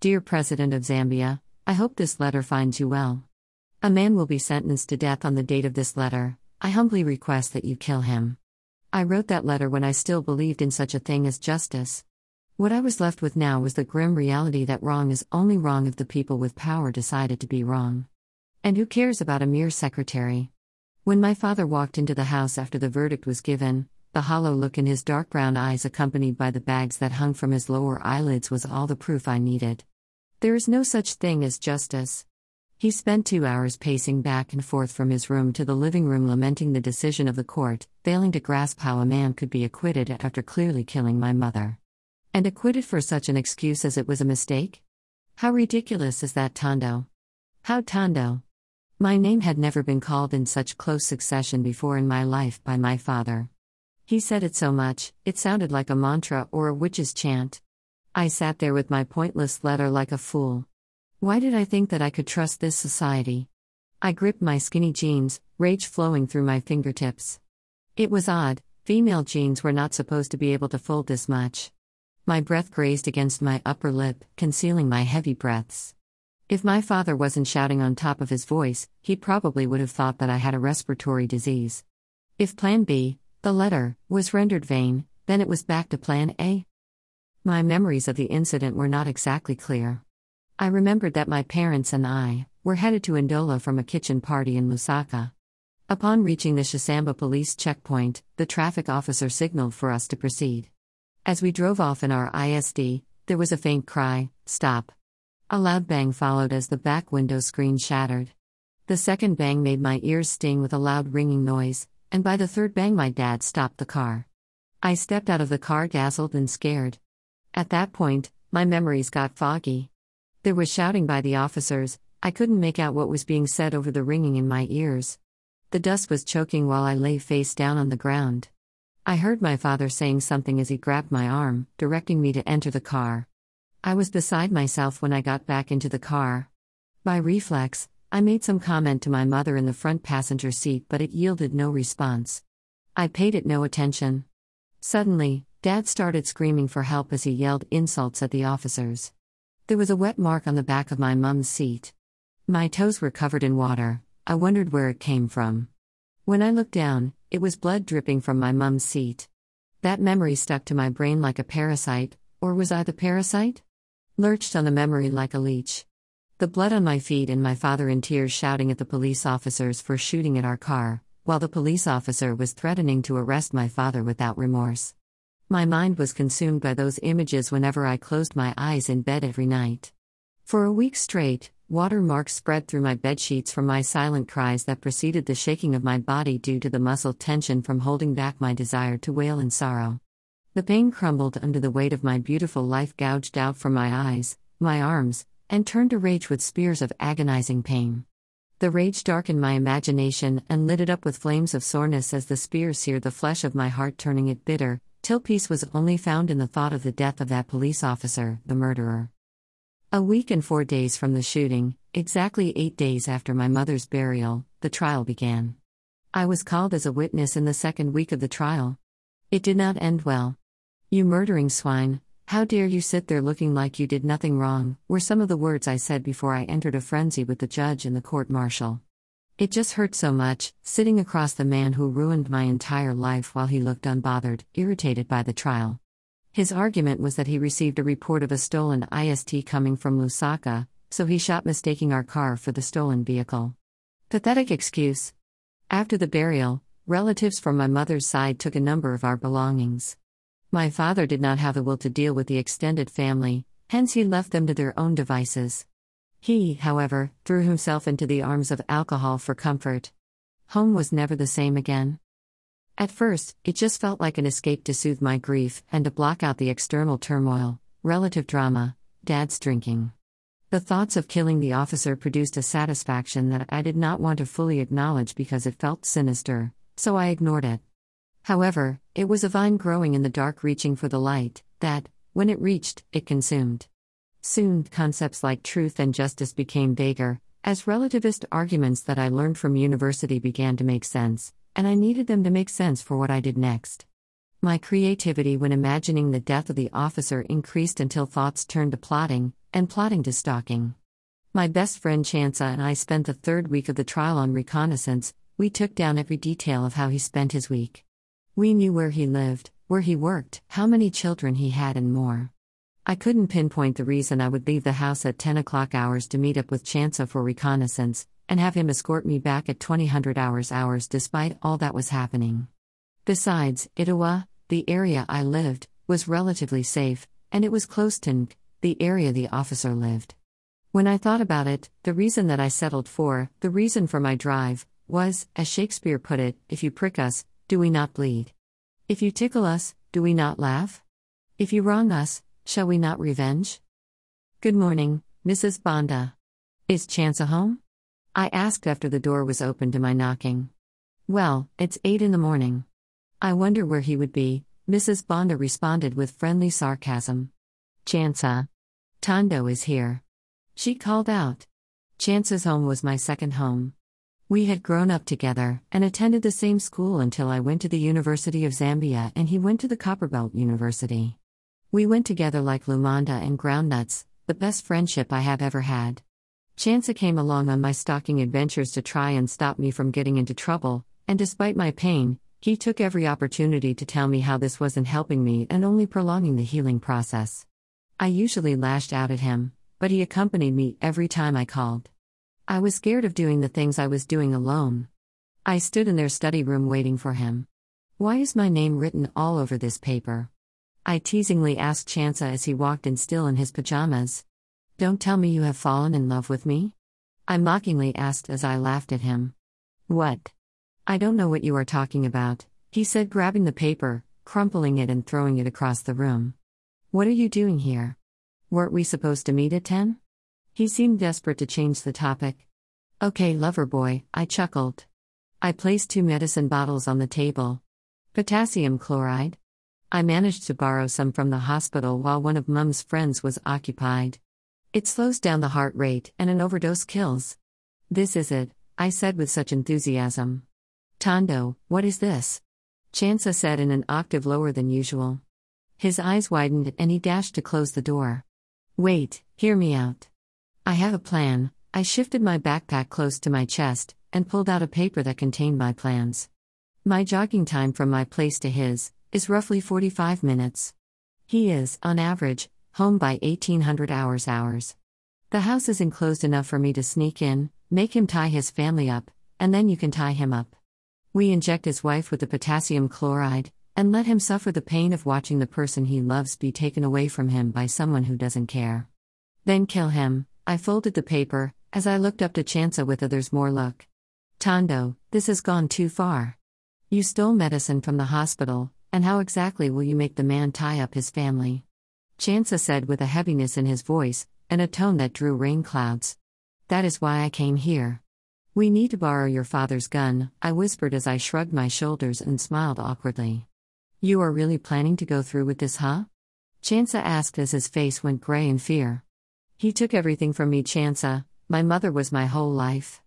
Dear President of Zambia, I hope this letter finds you well. A man will be sentenced to death on the date of this letter. I humbly request that you kill him. I wrote that letter when I still believed in such a thing as justice. What I was left with now was the grim reality that wrong is only wrong if the people with power decided to be wrong. And who cares about a mere secretary? When my father walked into the house after the verdict was given, the hollow look in his dark brown eyes, accompanied by the bags that hung from his lower eyelids, was all the proof I needed. There is no such thing as justice. He spent two hours pacing back and forth from his room to the living room, lamenting the decision of the court, failing to grasp how a man could be acquitted after clearly killing my mother. And acquitted for such an excuse as it was a mistake? How ridiculous is that, Tondo? How Tondo? My name had never been called in such close succession before in my life by my father. He said it so much, it sounded like a mantra or a witch's chant. I sat there with my pointless letter like a fool. Why did I think that I could trust this society? I gripped my skinny jeans, rage flowing through my fingertips. It was odd, female jeans were not supposed to be able to fold this much. My breath grazed against my upper lip, concealing my heavy breaths. If my father wasn't shouting on top of his voice, he probably would have thought that I had a respiratory disease. If Plan B, the letter, was rendered vain, then it was back to Plan A. My memories of the incident were not exactly clear. I remembered that my parents and I were headed to Ndola from a kitchen party in Lusaka. Upon reaching the Chisamba police checkpoint, the traffic officer signaled for us to proceed. As we drove off in our IST, there was a faint cry, Stop. A loud bang followed as the back window screen shattered. The second bang made my ears sting with a loud ringing noise, and by the third bang, my dad stopped the car. I stepped out of the car dazzled and scared. At that point, my memories got foggy. There was shouting by the officers, I couldn't make out what was being said over the ringing in my ears. The dust was choking while I lay face down on the ground. I heard my father saying something as he grabbed my arm, directing me to enter the car. I was beside myself when I got back into the car. By reflex, I made some comment to my mother in the front passenger seat, but it yielded no response. I paid it no attention. Suddenly, Dad started screaming for help as he yelled insults at the officers. There was a wet mark on the back of my mum's seat. My toes were covered in water, I wondered where it came from. When I looked down, it was blood dripping from my mum's seat. That memory stuck to my brain like a parasite, or was I the parasite? Lurched on the memory like a leech. The blood on my feet and my father in tears shouting at the police officers for shooting at our car, while the police officer was threatening to arrest my father without remorse. My mind was consumed by those images whenever I closed my eyes in bed every night. For a week straight, watermarks spread through my bed sheets from my silent cries that preceded the shaking of my body due to the muscle tension from holding back my desire to wail in sorrow. The pain crumbled under the weight of my beautiful life gouged out from my eyes, my arms, and turned to rage with spears of agonizing pain. The rage darkened my imagination and lit it up with flames of soreness as the spear seared the flesh of my heart, turning it bitter, till peace was only found in the thought of the death of that police officer, the murderer. A week and four days from the shooting, exactly eight days after my mother's burial, the trial began. I was called as a witness in the second week of the trial. It did not end well. You murdering swine, how dare you sit there looking like you did nothing wrong, were some of the words I said before I entered a frenzy with the judge and the court martial. It just hurt so much, sitting across the man who ruined my entire life while he looked unbothered, irritated by the trial. His argument was that he received a report of a stolen IST coming from Lusaka, so he shot mistaking our car for the stolen vehicle. Pathetic excuse. After the burial, relatives from my mother's side took a number of our belongings. My father did not have the will to deal with the extended family, hence, he left them to their own devices. He, however, threw himself into the arms of alcohol for comfort. Home was never the same again. At first, it just felt like an escape to soothe my grief and to block out the external turmoil, relative drama, dad's drinking. The thoughts of killing the officer produced a satisfaction that I did not want to fully acknowledge because it felt sinister, so I ignored it. However, it was a vine growing in the dark reaching for the light, that, when it reached, it consumed. Soon, concepts like truth and justice became vaguer, as relativist arguments that I learned from university began to make sense, and I needed them to make sense for what I did next. My creativity when imagining the death of the officer increased until thoughts turned to plotting, and plotting to stalking. My best friend Chansa and I spent the third week of the trial on reconnaissance, we took down every detail of how he spent his week. We knew where he lived, where he worked, how many children he had, and more. I couldn't pinpoint the reason I would leave the house at 10 o'clock hours to meet up with Chansa for reconnaissance, and have him escort me back at 2000 hours hours despite all that was happening. Besides, Itawa, the area I lived, was relatively safe, and it was close to Nk, the area the officer lived. When I thought about it, the reason that I settled for, the reason for my drive, was, as Shakespeare put it, if you prick us, do we not bleed? If you tickle us, do we not laugh? If you wrong us, shall we not revenge? Good morning, Mrs. Bonda. Is Chansa home? I asked after the door was open to my knocking. Well, it's eight in the morning. I wonder where he would be, Mrs. Bonda responded with friendly sarcasm. Chansa. Tondo is here. She called out. Chansa's home was my second home. We had grown up together and attended the same school until I went to the University of Zambia and he went to the Copperbelt University. We went together like Lumanda and Groundnuts, the best friendship I have ever had. Chansa came along on my stalking adventures to try and stop me from getting into trouble, and despite my pain, he took every opportunity to tell me how this wasn't helping me and only prolonging the healing process. I usually lashed out at him, but he accompanied me every time I called. I was scared of doing the things I was doing alone. I stood in their study room waiting for him. Why is my name written all over this paper? I teasingly asked Chansa as he walked in still in his pajamas. Don't tell me you have fallen in love with me? I mockingly asked as I laughed at him. What? I don't know what you are talking about, he said, grabbing the paper, crumpling it, and throwing it across the room. What are you doing here? Weren't we supposed to meet at 10? He seemed desperate to change the topic. Okay, lover boy, I chuckled. I placed two medicine bottles on the table. Potassium chloride. I managed to borrow some from the hospital while one of Mum's friends was occupied. It slows down the heart rate, and an overdose kills. This is it, I said with such enthusiasm. Tondo, what is this? Chansa said in an octave lower than usual. His eyes widened and he dashed to close the door. Wait, hear me out. I have a plan. I shifted my backpack close to my chest and pulled out a paper that contained my plans. My jogging time from my place to his is roughly 45 minutes. He is, on average, home by 1800 hours hours. The house is enclosed enough for me to sneak in, make him tie his family up, and then you can tie him up. We inject his wife with the potassium chloride and let him suffer the pain of watching the person he loves be taken away from him by someone who doesn't care. Then kill him, I folded the paper, as I looked up to Chansa with others more look. Tondo, this has gone too far. You stole medicine from the hospital, and how exactly will you make the man tie up his family? Chansa said with a heaviness in his voice, and a tone that drew rain clouds. That is why I came here. We need to borrow your father's gun, I whispered as I shrugged my shoulders and smiled awkwardly. You are really planning to go through with this, huh? Chansa asked as his face went gray in fear. He took everything from me, Chansa. Uh, my mother was my whole life.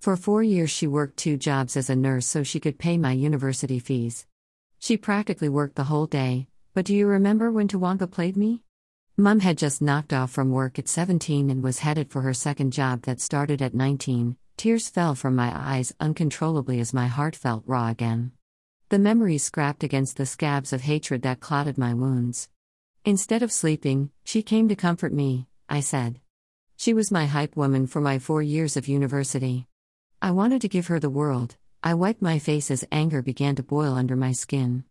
For four years, she worked two jobs as a nurse so she could pay my university fees. She practically worked the whole day, but do you remember when Tawanka played me? Mum had just knocked off from work at 17 and was headed for her second job that started at 19. Tears fell from my eyes uncontrollably as my heart felt raw again. The memories scrapped against the scabs of hatred that clotted my wounds. Instead of sleeping, she came to comfort me, I said. She was my hype woman for my four years of university. I wanted to give her the world. I wiped my face as anger began to boil under my skin.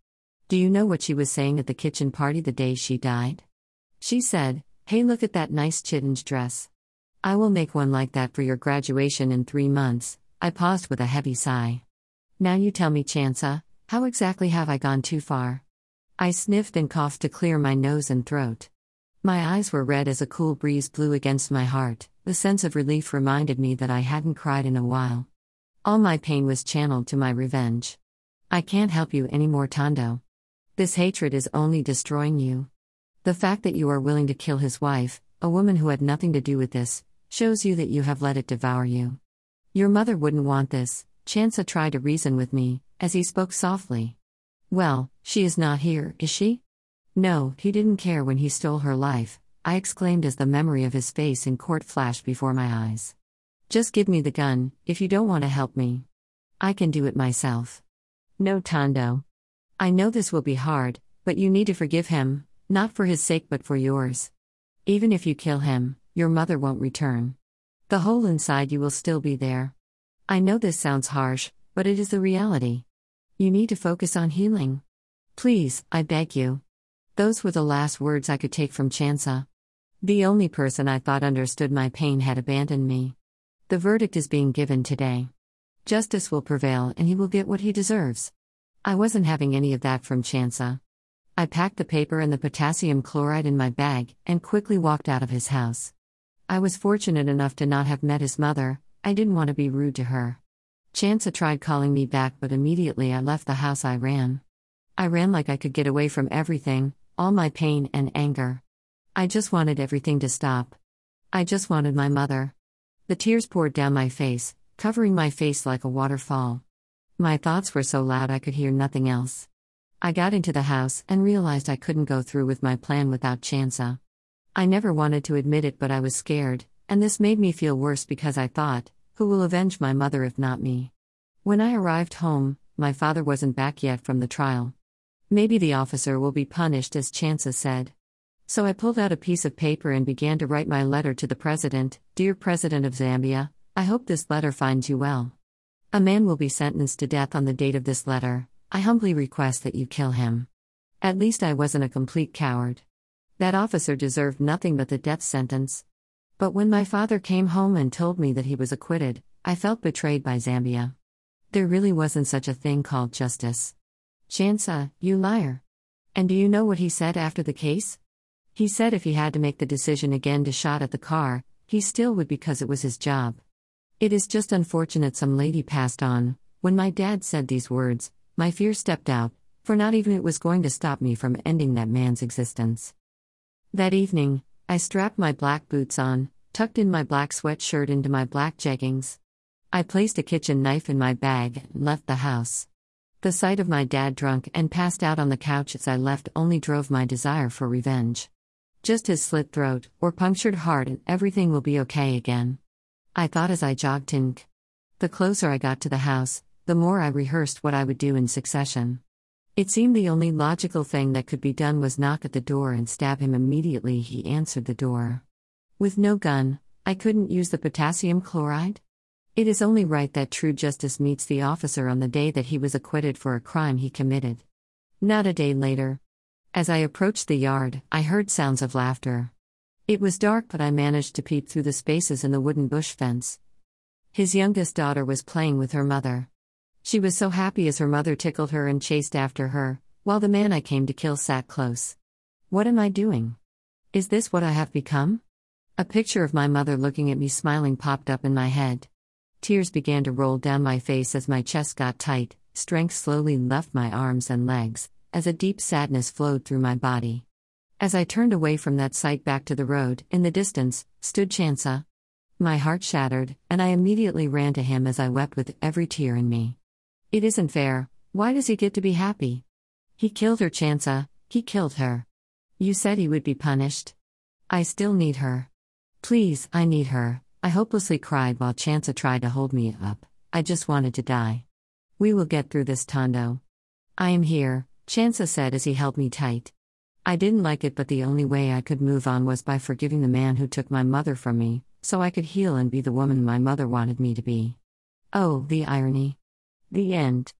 Do you know what she was saying at the kitchen party the day she died? She said, Hey, look at that nice chitenge dress. I will make one like that for your graduation in three months. I paused with a heavy sigh. Now you tell me, Chansa, how exactly have I gone too far? I sniffed and coughed to clear my nose and throat. My eyes were red as a cool breeze blew against my heart. The sense of relief reminded me that I hadn't cried in a while. All my pain was channeled to my revenge. I can't help you anymore, Tondo. This hatred is only destroying you. The fact that you are willing to kill his wife, a woman who had nothing to do with this, shows you that you have let it devour you. Your mother wouldn't want this, Chansa tried to reason with me, as he spoke softly. Well, she is not here, is she? No, he didn't care when he stole her life, I exclaimed as the memory of his face in court flashed before my eyes. Just give me the gun, if you don't want to help me. I can do it myself. No, Tondo. I know this will be hard, but you need to forgive him, not for his sake but for yours. Even if you kill him, your mother won't return. The hole inside you will still be there. I know this sounds harsh, but it is the reality. You need to focus on healing. Please, I beg you. Those were the last words I could take from Chansa. The only person I thought understood my pain had abandoned me. The verdict is being given today. Justice will prevail and he will get what he deserves. I wasn't having any of that from Chansa. I packed the paper and the potassium chloride in my bag and quickly walked out of his house. I was fortunate enough to not have met his mother, I didn't want to be rude to her. Chansa tried calling me back, but immediately I left the house, I ran. I ran like I could get away from everything, all my pain and anger. I just wanted everything to stop. I just wanted my mother. The tears poured down my face, covering my face like a waterfall. My thoughts were so loud I could hear nothing else. I got into the house and realized I couldn't go through with my plan without Chansa. I never wanted to admit it, but I was scared, and this made me feel worse because I thought, who will avenge my mother if not me? When I arrived home, my father wasn't back yet from the trial. Maybe the officer will be punished, as Chansa said. So I pulled out a piece of paper and began to write my letter to the president Dear President of Zambia, I hope this letter finds you well. A man will be sentenced to death on the date of this letter. I humbly request that you kill him. At least I wasn't a complete coward. That officer deserved nothing but the death sentence. But when my father came home and told me that he was acquitted, I felt betrayed by Zambia. There really wasn't such a thing called justice. Chansa, you liar. And do you know what he said after the case? He said if he had to make the decision again to shot at the car, he still would because it was his job. It is just unfortunate some lady passed on. When my dad said these words, my fear stepped out, for not even it was going to stop me from ending that man's existence. That evening, I strapped my black boots on, tucked in my black sweatshirt into my black jeggings. I placed a kitchen knife in my bag and left the house. The sight of my dad drunk and passed out on the couch as I left only drove my desire for revenge. Just his slit throat, or punctured heart, and everything will be okay again. I thought as I jogged in. The closer I got to the house, the more I rehearsed what I would do in succession. It seemed the only logical thing that could be done was knock at the door and stab him immediately he answered the door. With no gun, I couldn't use the potassium chloride? It is only right that true justice meets the officer on the day that he was acquitted for a crime he committed. Not a day later. As I approached the yard, I heard sounds of laughter. It was dark, but I managed to peep through the spaces in the wooden bush fence. His youngest daughter was playing with her mother. She was so happy as her mother tickled her and chased after her, while the man I came to kill sat close. What am I doing? Is this what I have become? A picture of my mother looking at me smiling popped up in my head. Tears began to roll down my face as my chest got tight, strength slowly left my arms and legs, as a deep sadness flowed through my body. As I turned away from that sight back to the road, in the distance, stood Chansa. My heart shattered, and I immediately ran to him as I wept with every tear in me. It isn't fair. Why does he get to be happy? He killed her, Chansa. He killed her. You said he would be punished. I still need her. Please, I need her. I hopelessly cried while Chansa tried to hold me up. I just wanted to die. We will get through this, Tondo. I am here, Chansa said as he held me tight. I didn't like it, but the only way I could move on was by forgiving the man who took my mother from me, so I could heal and be the woman my mother wanted me to be. Oh, the irony. The end.